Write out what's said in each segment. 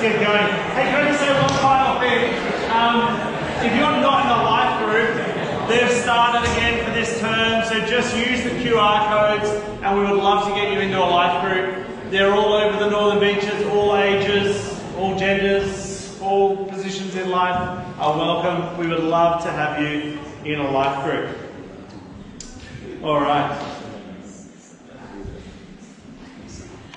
get going. Hey, can I just say one final thing? Um, if you're not in a life group, they've started again for this term, so just use the QR codes and we would love to get you into a life group. They're all over the northern beaches, all ages, all genders, all positions in life are welcome. We would love to have you in a life group. All right.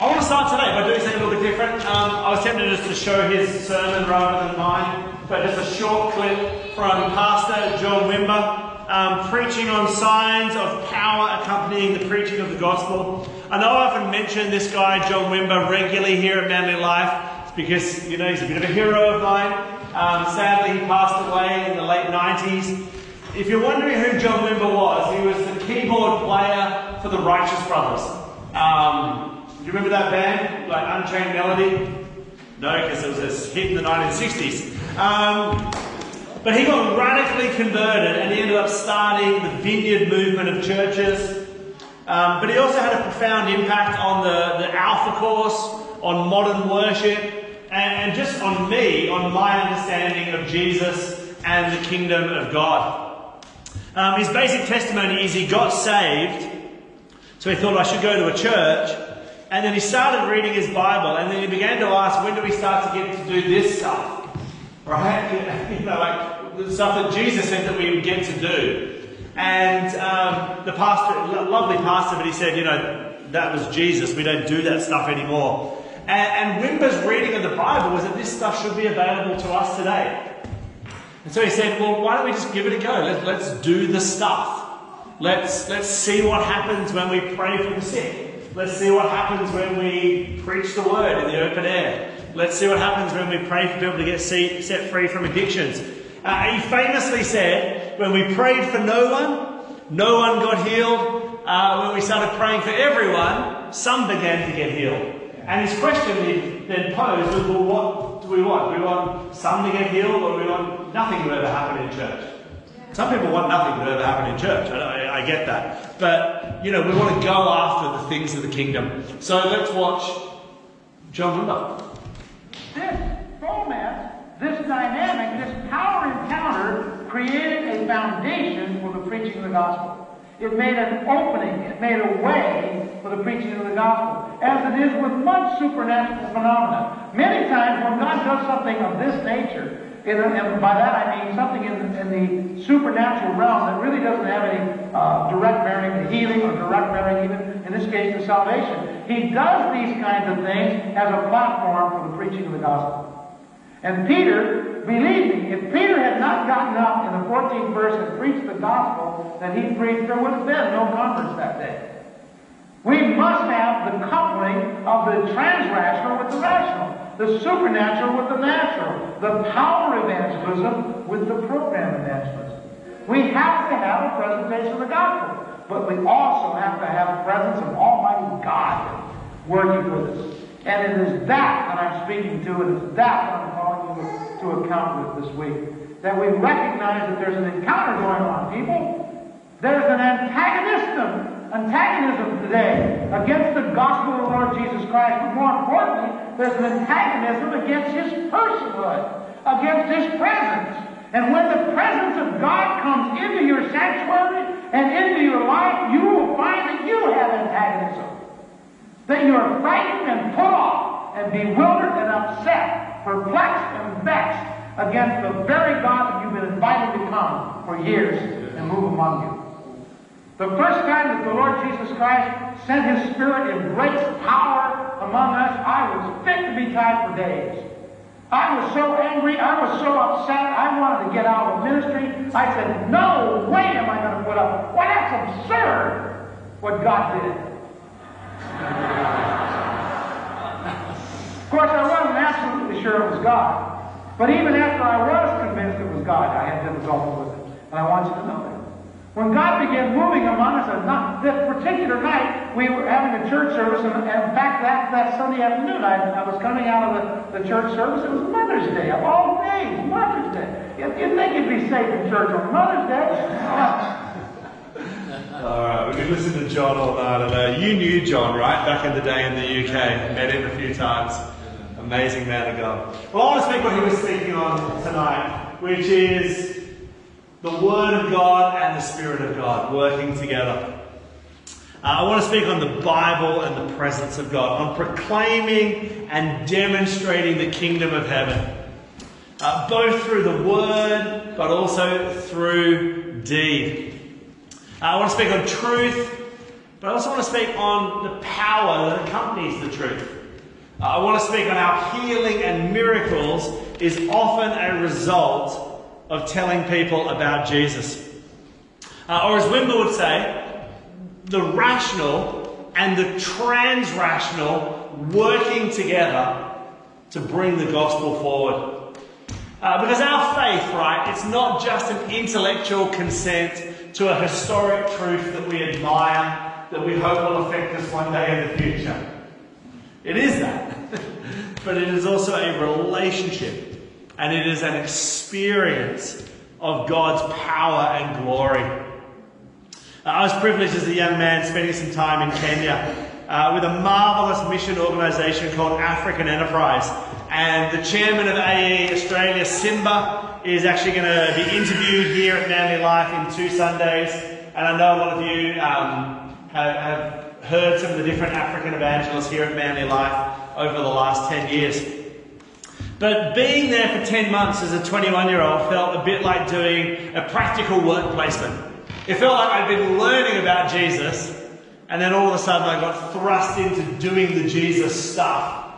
I want to start today by doing something a little bit different. Um, I was tempted just to show his sermon rather than mine, but just a short clip from Pastor John Wimber, um, preaching on signs of power accompanying the preaching of the gospel. I know I often mention this guy, John Wimber, regularly here at Manly Life. It's because, you know, he's a bit of a hero of mine. Um, sadly, he passed away in the late 90s. If you're wondering who John Wimber was, he was the keyboard player for the Righteous Brothers. Do you remember that band, like Unchained Melody? No, because it was a hit in the 1960s. Um, but he got radically converted and he ended up starting the Vineyard movement of churches. Um, but he also had a profound impact on the, the Alpha Course, on modern worship, and, and just on me, on my understanding of Jesus and the kingdom of God. Um, his basic testimony is he got saved, so he thought I should go to a church. And then he started reading his Bible, and then he began to ask, when do we start to get to do this stuff? Right? You know, like the stuff that Jesus said that we would get to do. And um, the pastor, lovely pastor, but he said, you know, that was Jesus. We don't do that stuff anymore. And, and Wimber's reading of the Bible was that this stuff should be available to us today. And so he said, well, why don't we just give it a go? Let, let's do the stuff. Let's, let's see what happens when we pray for the sick. Let's see what happens when we preach the word in the open air. Let's see what happens when we pray for people to get set free from addictions. Uh, he famously said, when we prayed for no one, no one got healed. Uh, when we started praying for everyone, some began to get healed. And his question he then posed was, well, what do we want? Do we want some to get healed or do we want nothing to ever happen in church? Some people want nothing to ever happen in church. I, I, get that. But, you know, we want to go after the things of the kingdom. So let's watch John Wimber. This format, this dynamic, this power encounter created a foundation for the preaching of the gospel. It made an opening, it made a way for the preaching of the gospel, as it is with much supernatural phenomena. Many times when God does something of this nature, and, and by that I mean something in the, in the supernatural realm that really doesn't have any uh, direct bearing to healing or direct bearing even, in this case, to salvation. He does these kinds of things as a platform for the preaching of the gospel. And Peter, believe me, if Peter had not gotten up in the 14th verse and preached the gospel that he preached, there would have been no conference that day. We must have the coupling of the transrational with the rational the supernatural with the natural, the power evangelism with the program evangelism. We have to have a presentation of the gospel, but we also have to have the presence of Almighty God working with us. And it is that that I'm speaking to, and it's that that I'm calling you to account with this week. That we recognize that there's an encounter going on, people. There's an antagonism antagonism today against the gospel of the Lord Jesus Christ, but more importantly, there's an antagonism against His personhood, against His presence. And when the presence of God comes into your sanctuary and into your life, you will find that you have antagonism. That you are frightened and put off and bewildered and upset, perplexed and vexed against the very God that you've been invited to come for years and move among you. The first time that the Lord Jesus Christ sent His Spirit in great power among us, I was fit to be tied for days. I was so angry, I was so upset, I wanted to get out of ministry. I said, no way am I going to put up. Why, that's absurd what God did. of course, I wasn't absolutely sure it was God. But even after I was convinced it was God, I had difficulty with it. And I want you to know that. When God began moving among us, and not that particular night, we were having a church service, and, fact, that, that Sunday afternoon, I, I was coming out of the, the church service. It was Mother's Day, of all days, Mother's Day. You'd, you'd think you'd be safe in church on Mother's Day. all right, we could listen to John all night. And, uh, you knew John, right? Back in the day in the UK. Met him a few times. Amazing man of God. Well, I want to speak what he was speaking on tonight, which is the Word of God and the Spirit of God working together. Uh, I want to speak on the Bible and the presence of God, on proclaiming and demonstrating the kingdom of heaven, uh, both through the Word but also through deed. Uh, I want to speak on truth, but I also want to speak on the power that accompanies the truth. Uh, I want to speak on how healing and miracles is often a result of telling people about Jesus. Uh, or as Wimber would say, the rational and the trans rational working together to bring the gospel forward. Uh, because our faith, right, it's not just an intellectual consent to a historic truth that we admire, that we hope will affect us one day in the future. It is that. but it is also a relationship and it is an experience of God's power and glory. Uh, I was privileged as a young man spending some time in Kenya uh, with a marvellous mission organisation called African Enterprise. And the chairman of AE Australia, Simba, is actually going to be interviewed here at Manly Life in two Sundays. And I know a lot of you um, have, have heard some of the different African evangelists here at Manly Life over the last 10 years. But being there for 10 months as a 21 year old felt a bit like doing a practical work placement. It felt like I'd been learning about Jesus, and then all of a sudden I got thrust into doing the Jesus stuff.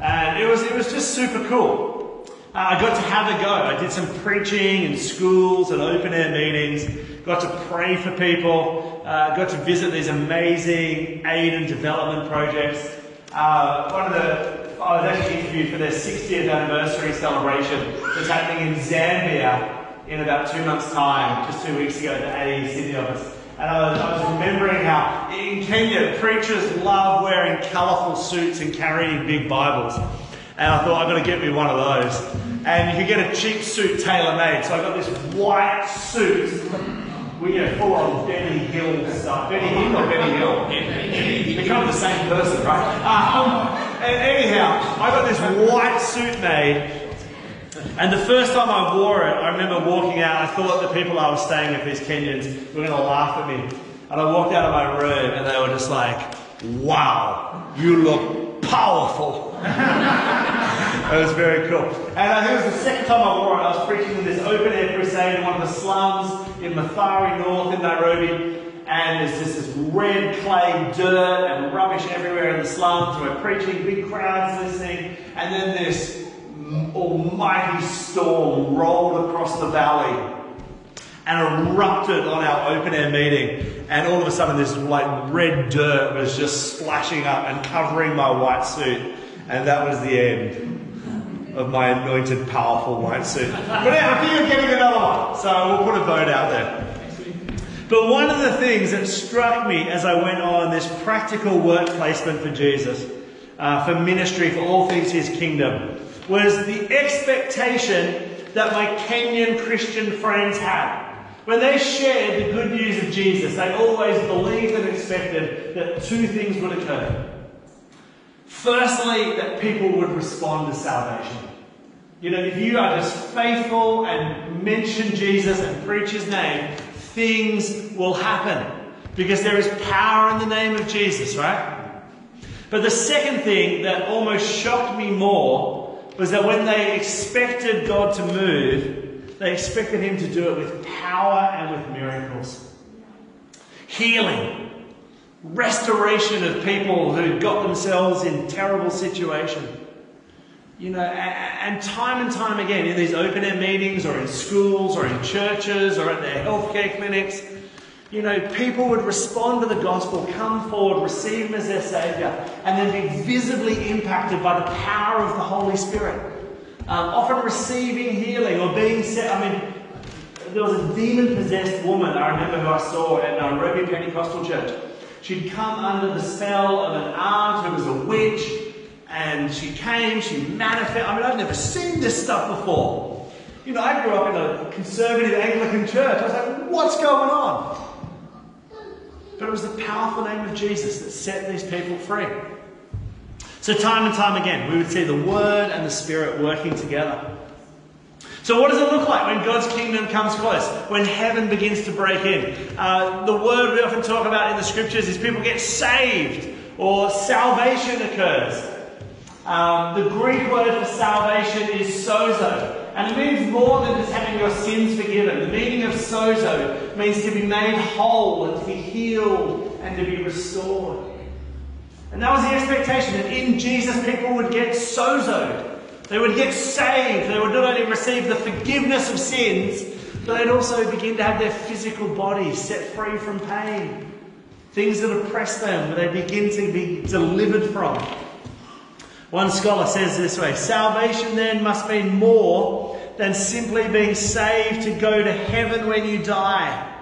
And it was, it was just super cool. Uh, I got to have a go. I did some preaching in schools and open air meetings, got to pray for people, uh, got to visit these amazing aid and development projects. Uh, one of the, I was actually interviewed for their 60th anniversary celebration that's happening in Zambia in about two months' time, just two weeks ago at the AE Sydney office. And I was, I was remembering how in Kenya, preachers love wearing colourful suits and carrying big Bibles. And I thought, I've got to get me one of those. And you can get a cheap suit tailor made. So I got this white suit we get full on Benny Hinn stuff. Benny Hill or Benny Hill? Become the same person, right? Um, and anyhow, I got this white suit made. And the first time I wore it, I remember walking out, I thought the people I was staying with, these Kenyans, were going to laugh at me. And I walked out of my room and they were just like, wow, you look powerful. it was very cool. And I think it was the second time I wore it. I was preaching in this open air crusade in one of the slums in Mathare North in Nairobi. And there's just this red clay dirt and rubbish everywhere in the slums. We're preaching, big crowds listening. And then this almighty storm rolled across the valley and erupted on our open air meeting. And all of a sudden, this like red dirt was just splashing up and covering my white suit. And that was the end of my anointed, powerful white suit. But yeah, I think I'm getting another one. So we'll put a vote out there. But one of the things that struck me as I went on this practical work placement for Jesus, uh, for ministry, for all things His kingdom, was the expectation that my Kenyan Christian friends had. When they shared the good news of Jesus, they always believed and expected that two things would occur. Firstly, that people would respond to salvation. You know, if you are just faithful and mention Jesus and preach his name, things will happen. Because there is power in the name of Jesus, right? But the second thing that almost shocked me more was that when they expected God to move, they expected him to do it with power and with miracles. Healing, restoration of people who got themselves in terrible situation. You know, and time and time again in these open air meetings or in schools or in churches or at their healthcare clinics, you know, people would respond to the gospel, come forward, receive Him as their Saviour, and then be visibly impacted by the power of the Holy Spirit um, often receiving healing or being set. I mean, there was a demon possessed woman I remember who I saw at Nairobi Pentecostal Church. She'd come under the spell of an aunt who was a witch, and she came, she manifested. I mean, I've never seen this stuff before. You know, I grew up in a conservative Anglican church. I was like, what's going on? But it was the powerful name of Jesus that set these people free. So, time and time again, we would see the Word and the Spirit working together. So, what does it look like when God's kingdom comes close? When heaven begins to break in? Uh, the word we often talk about in the scriptures is people get saved or salvation occurs. Um, the Greek word for salvation is sozo. And it means more than just having your sins forgiven. The meaning of sozo means to be made whole and to be healed and to be restored. And that was the expectation that in Jesus people would get sozoed. They would get saved. They would not only receive the forgiveness of sins, but they'd also begin to have their physical bodies set free from pain. Things that oppress them, they begin to be delivered from. One scholar says this way Salvation then must mean more than simply being saved to go to heaven when you die.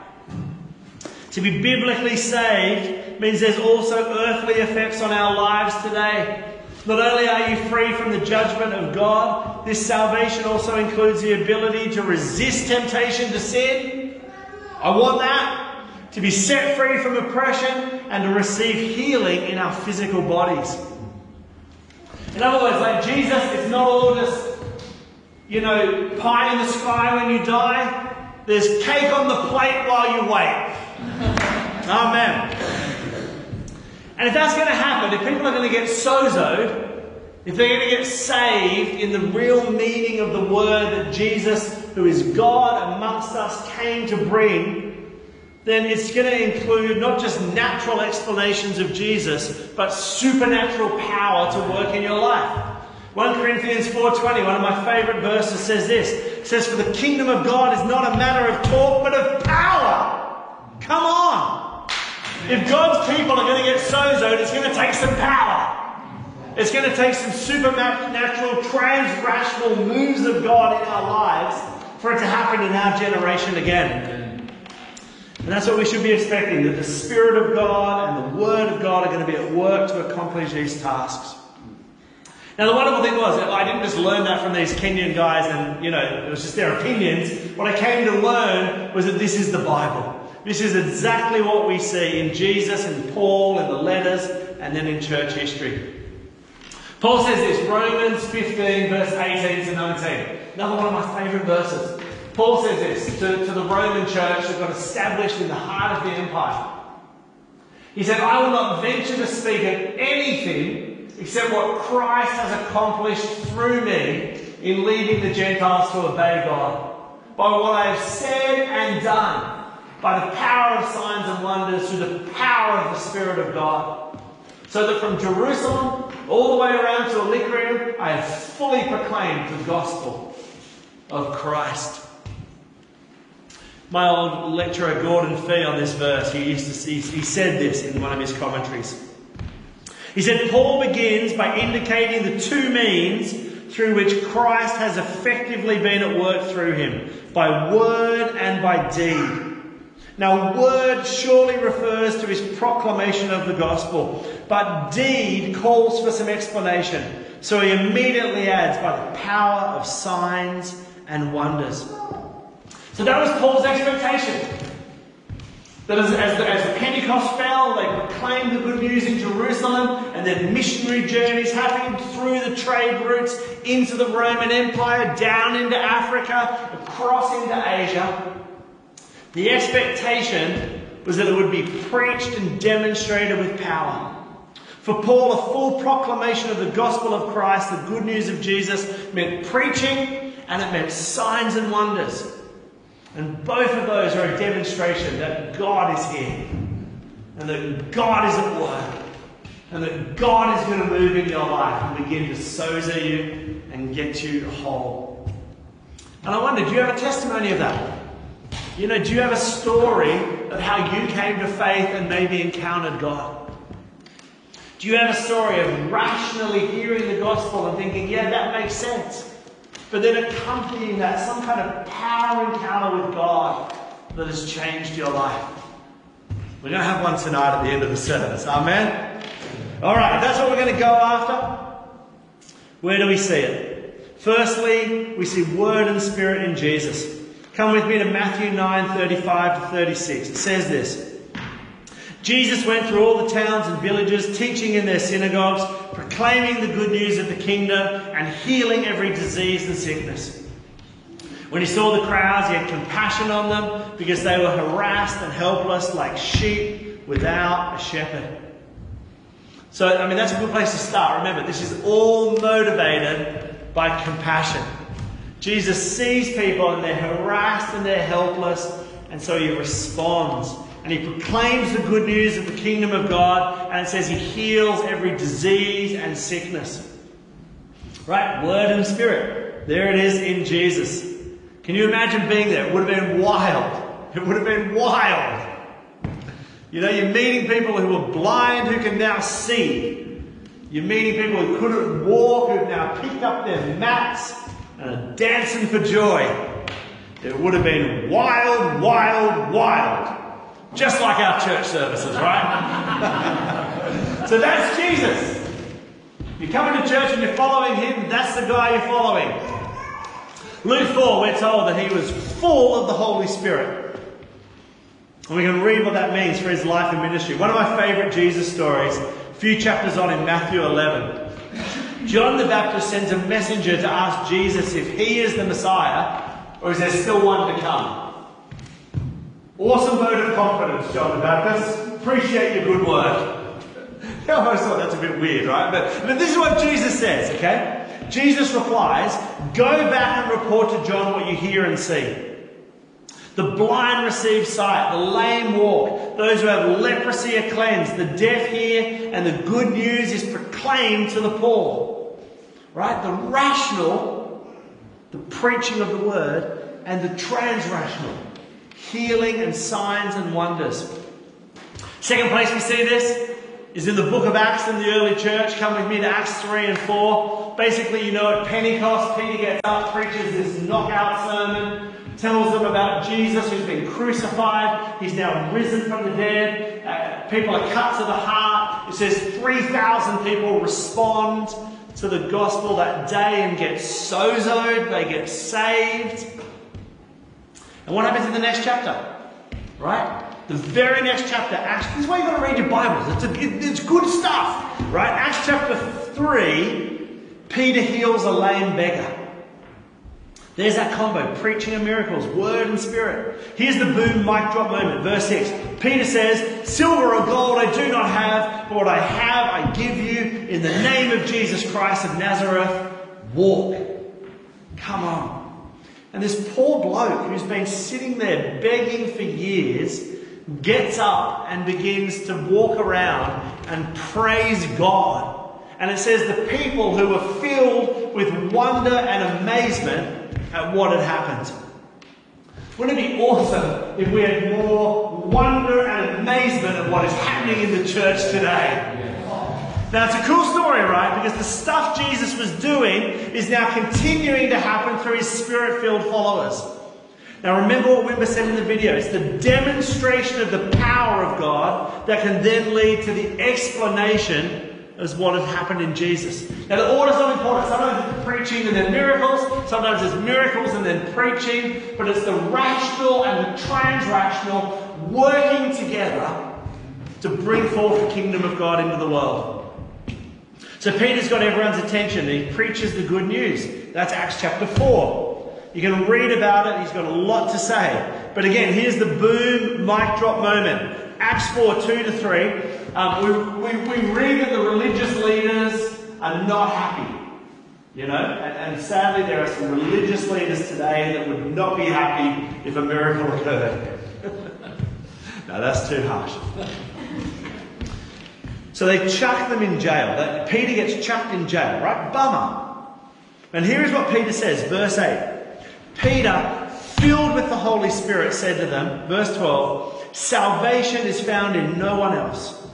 To be biblically saved means there's also earthly effects on our lives today. Not only are you free from the judgment of God, this salvation also includes the ability to resist temptation to sin. I want that. To be set free from oppression and to receive healing in our physical bodies. In other words, like Jesus, is not all just, you know, pie in the sky when you die. There's cake on the plate while you wait. Amen. And if that's going to happen, if people are going to get sozoed, if they're going to get saved in the real meaning of the word that Jesus, who is God amongst us, came to bring, then it's going to include not just natural explanations of Jesus, but supernatural power to work in your life. 1 Corinthians 4.20, one of my favourite verses, says this. It says, For the kingdom of God is not a matter of talk, but of power. Come on. If God's people are going to get sozoed, it's going to take some power. It's going to take some supernatural, transrational moves of God in our lives for it to happen in our generation again. And that's what we should be expecting that the Spirit of God and the Word of God are going to be at work to accomplish these tasks. Now, the wonderful thing was, I didn't just learn that from these Kenyan guys and, you know, it was just their opinions. What I came to learn was that this is the Bible. This is exactly what we see in Jesus and Paul and the letters and then in church history. Paul says this, Romans 15, verse 18 to 19. Another one of my favourite verses. Paul says this to, to the Roman church that got established in the heart of the empire. He said, I will not venture to speak of anything except what Christ has accomplished through me in leading the Gentiles to obey God. By what I have said and done, by the power of signs and wonders, through the power of the Spirit of God. So that from Jerusalem all the way around to Illyricum, I have fully proclaimed the gospel of Christ. My old lecturer Gordon Fee on this verse, he used to see, he said this in one of his commentaries. He said, Paul begins by indicating the two means through which Christ has effectively been at work through him, by word and by deed. Now, word surely refers to his proclamation of the gospel, but deed calls for some explanation. So he immediately adds, by the power of signs and wonders. So that was Paul's expectation. That as, as, as Pentecost fell, they proclaimed the good news in Jerusalem, and then missionary journeys happened through the trade routes into the Roman Empire, down into Africa, across into Asia. The expectation was that it would be preached and demonstrated with power. For Paul, a full proclamation of the gospel of Christ, the good news of Jesus, meant preaching and it meant signs and wonders. And both of those are a demonstration that God is here and that God is at work and that God is going to move in your life and begin to sozo you and get you whole. And I wonder, do you have a testimony of that? You know, do you have a story of how you came to faith and maybe encountered God? Do you have a story of rationally hearing the gospel and thinking, yeah, that makes sense? But then accompanying that, some kind of power encounter with God that has changed your life. We're going to have one tonight at the end of the service. Amen? All right, that's what we're going to go after. Where do we see it? Firstly, we see Word and Spirit in Jesus. Come with me to Matthew 9 35 to 36. It says this Jesus went through all the towns and villages, teaching in their synagogues, proclaiming the good news of the kingdom, and healing every disease and sickness. When he saw the crowds, he had compassion on them because they were harassed and helpless like sheep without a shepherd. So, I mean, that's a good place to start. Remember, this is all motivated by compassion. Jesus sees people and they're harassed and they're helpless, and so he responds. And he proclaims the good news of the kingdom of God, and it says he heals every disease and sickness. Right? Word and spirit. There it is in Jesus. Can you imagine being there? It would have been wild. It would have been wild. You know, you're meeting people who were blind who can now see. You're meeting people who couldn't walk who've now picked up their mats and are dancing for joy. It would have been wild, wild, wild. Just like our church services, right? so that's Jesus. You're coming to church and you're following him, that's the guy you're following. Luke 4, we're told that he was full of the Holy Spirit. And we can read what that means for his life and ministry. One of my favourite Jesus stories, a few chapters on in Matthew 11. John the Baptist sends a messenger to ask Jesus if he is the Messiah or is there still one to come. Awesome vote of confidence, John the Baptist. Appreciate your good work. I almost thought that's a bit weird, right? But, but this is what Jesus says, okay? Jesus replies, Go back and report to John what you hear and see. The blind receive sight, the lame walk, those who have leprosy are cleansed, the deaf hear, and the good news is proclaimed to the poor. Right? The rational, the preaching of the word, and the transrational, healing and signs and wonders. Second place we see this is in the book of Acts in the early church. Come with me to Acts 3 and 4. Basically, you know, at Pentecost, Peter gets up, preaches this knockout sermon tells them about Jesus who's been crucified. He's now risen from the dead. Uh, people are cut to the heart. It says 3,000 people respond to the gospel that day and get sozoed. They get saved. And what happens in the next chapter? Right? The very next chapter, Acts, this is why you've got to read your Bibles. It's, a, it, it's good stuff. Right? Acts chapter 3, Peter heals a lame beggar. There's that combo, preaching of miracles, word and spirit. Here's the boom mic drop moment, verse 6. Peter says, Silver or gold I do not have, but what I have I give you in the name of Jesus Christ of Nazareth. Walk. Come on. And this poor bloke who's been sitting there begging for years gets up and begins to walk around and praise God. And it says the people who were filled with wonder and amazement at what had happened. Wouldn't it be awesome if we had more wonder and amazement at what is happening in the church today? Now, it's a cool story, right? Because the stuff Jesus was doing is now continuing to happen through his spirit filled followers. Now, remember what Wimber said in the video. It's the demonstration of the power of God that can then lead to the explanation as what had happened in Jesus. Now, the order's not important. Sometimes it's preaching and then miracles. Sometimes it's miracles and then preaching. But it's the rational and the transrational working together to bring forth the kingdom of God into the world. So Peter's got everyone's attention. He preaches the good news. That's Acts chapter 4. You can read about it. He's got a lot to say. But again, here's the boom mic drop moment. Acts 4 2 to 3. Um, we, we, we read that the religious leaders are not happy. You know, and, and, sadly, there are some religious leaders today that would not be happy if a miracle occurred. now, that's too harsh. so they chuck them in jail. Peter gets chucked in jail, right? Bummer. And here is what Peter says, verse 8. Peter, filled with the Holy Spirit, said to them, verse 12, Salvation is found in no one else.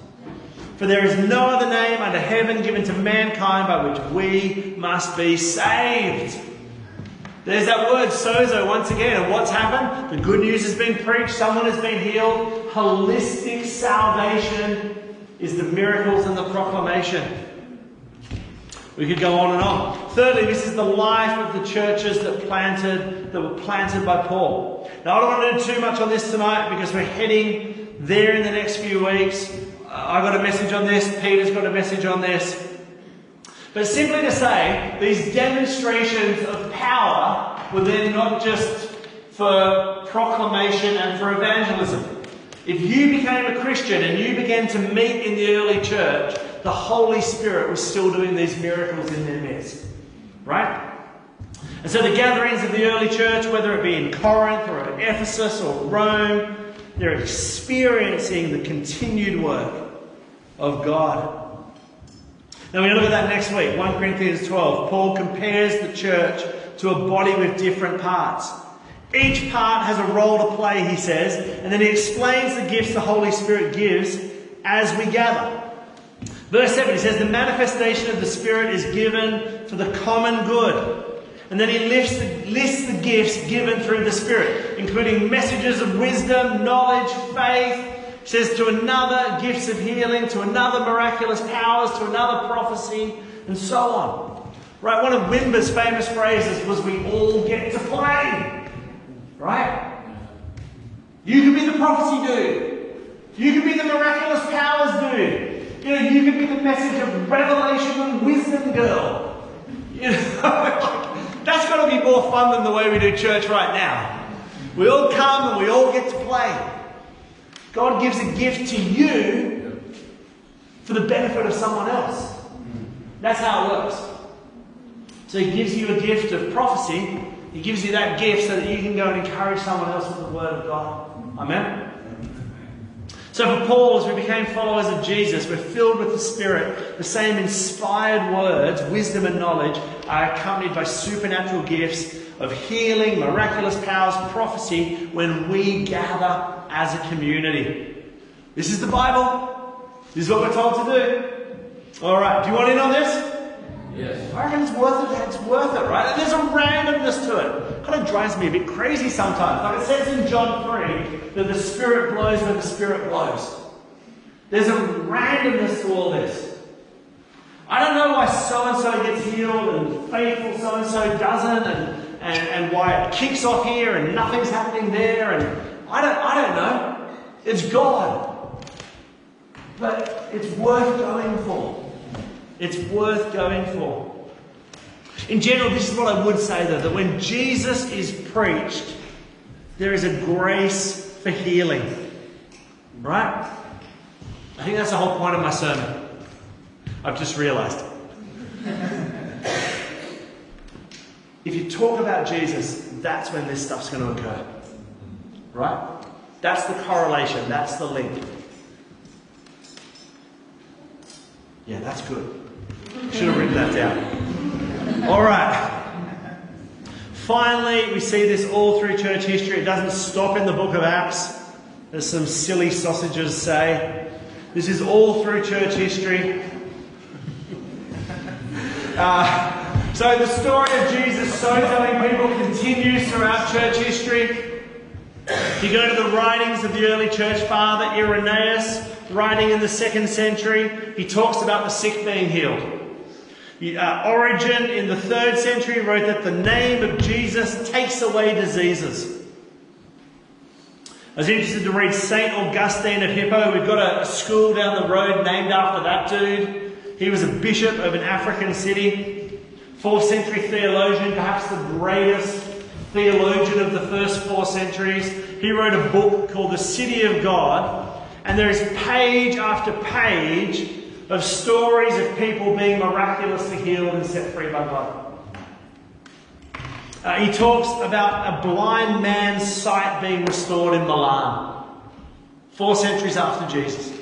For there is no other name under heaven given to mankind by which we must be saved. There's that word sozo once again. And what's happened? The good news has been preached, someone has been healed. Holistic salvation is the miracles and the proclamation. We could go on and on. Thirdly, this is the life of the churches that planted that were planted by Paul. Now I don't want to do too much on this tonight because we're heading there in the next few weeks. I got a message on this, Peter's got a message on this. But simply to say, these demonstrations of power were then not just for proclamation and for evangelism. If you became a Christian and you began to meet in the early church, the Holy Spirit was still doing these miracles in their midst. Right? And so the gatherings of the early church, whether it be in Corinth or at Ephesus or Rome, they're experiencing the continued work of God. Now we look at that next week, 1 Corinthians 12. Paul compares the church to a body with different parts. Each part has a role to play, he says, and then he explains the gifts the Holy Spirit gives as we gather. Verse 7, he says, The manifestation of the Spirit is given for the common good. And then he lists the, lists the gifts given through the Spirit, including messages of wisdom, knowledge, faith. He says to another, gifts of healing, to another, miraculous powers, to another, prophecy, and so on. Right? One of Wimber's famous phrases was, We all get to play. Right? You could be the prophecy dude. You could be the miraculous powers dude. You know, you could be the message of revelation and wisdom girl. You know, that's got to be more fun than the way we do church right now. We all come and we all get to play. God gives a gift to you for the benefit of someone else. That's how it works. So He gives you a gift of prophecy he gives you that gift so that you can go and encourage someone else with the Word of God. Amen? So for Paul, as we became followers of Jesus, we're filled with the Spirit. The same inspired words, wisdom and knowledge, are accompanied by supernatural gifts of healing, miraculous powers, prophecy when we gather as a community. This is the Bible. This is what we're told to do. All right, do you want in on this? Yes. I reckon it's worth it. It's worth it, right? And there's a randomness to it. Kind of drives me a bit crazy sometimes. Like it says in John 3 that the Spirit blows where the Spirit blows. There's a randomness to all this. I don't know why so and so gets healed and faithful so and so doesn't, and, and, and why it kicks off here and nothing's happening there, and I don't, I don't know. It's God. But it's worth going for. It's worth going for. In general, this is what I would say though that when Jesus is preached, there is a grace for healing. Right? I think that's the whole point of my sermon. I've just realized. if you talk about Jesus, that's when this stuff's going to occur. Right? That's the correlation, that's the link. Yeah, that's good. Should have written that down. All right. Finally, we see this all through church history. It doesn't stop in the book of Acts, as some silly sausages say. This is all through church history. Uh, so the story of Jesus so telling people continues throughout church history. If you go to the writings of the early church father Irenaeus, writing in the second century, he talks about the sick being healed. Uh, Origen in the third century wrote that the name of Jesus takes away diseases. I was interested to read St. Augustine of Hippo. We've got a school down the road named after that dude. He was a bishop of an African city, fourth century theologian, perhaps the greatest theologian of the first four centuries. He wrote a book called The City of God, and there is page after page of stories of people being miraculously healed and set free by God. Uh, he talks about a blind man's sight being restored in Milan, four centuries after Jesus.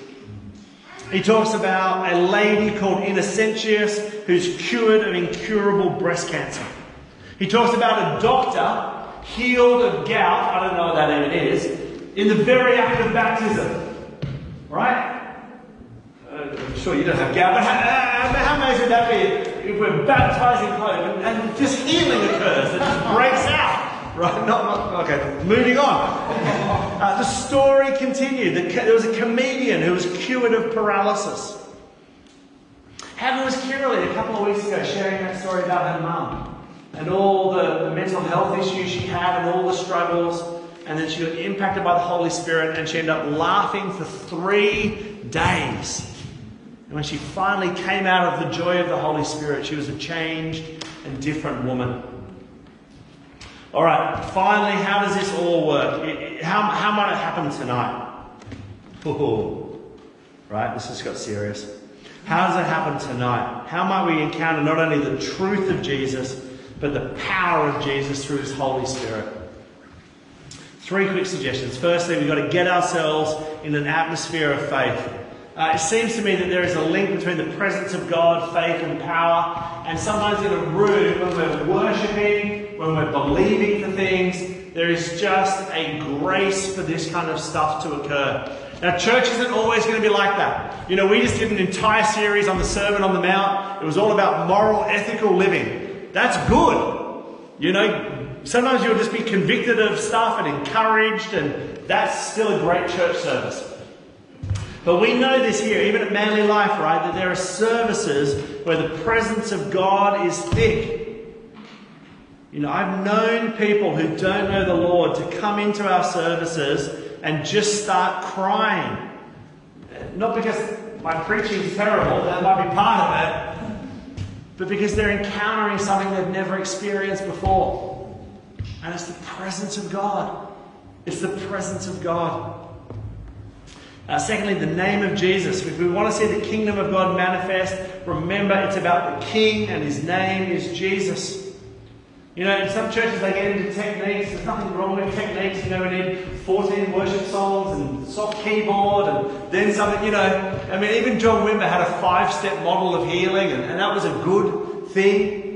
He talks about a lady called Innocentius who's cured of incurable breast cancer. He talks about a doctor healed of gout, I don't know what that even is, in the very act of baptism. Right? Sure you don't have gout, but how, how amazing would that be if we're baptizing hope and, just healing occurs that just breaks out? Right, not, not okay. Moving on. Uh, the story continued. There was a comedian who was cured of paralysis. Hannah was Kiralee a couple of weeks ago sharing that story about her mum and all the, the mental health issues she had and all the struggles. and then she got impacted by the Holy Spirit, and she ended up laughing for three days. And when she finally came out of the joy of the Holy Spirit, she was a changed and different woman. All right, finally, how does this all work? How, how might it happen tonight? Right, this has got serious. How does it happen tonight? How might we encounter not only the truth of Jesus, but the power of Jesus through His Holy Spirit? Three quick suggestions. Firstly, we've got to get ourselves in an atmosphere of faith. Uh, it seems to me that there is a link between the presence of God, faith, and power. And sometimes in a room, when we're worshipping, when we're believing for things, there is just a grace for this kind of stuff to occur. Now, church isn't always going to be like that. You know, we just did an entire series on the Sermon on the Mount. It was all about moral, ethical living. That's good. You know, sometimes you'll just be convicted of stuff and encouraged, and that's still a great church service. But we know this here, even at Manly Life, right, that there are services where the presence of God is thick. You know, I've known people who don't know the Lord to come into our services and just start crying. Not because my preaching is terrible, that might be part of it, but because they're encountering something they've never experienced before. And it's the presence of God. It's the presence of God. Uh, secondly, the name of Jesus. If we want to see the kingdom of God manifest, remember it's about the King and his name is Jesus. You know, in some churches they get into techniques. There's nothing wrong with techniques. You know, we need 14 worship songs and soft keyboard and then something, you know. I mean, even John Wimber had a five step model of healing, and, and that was a good thing.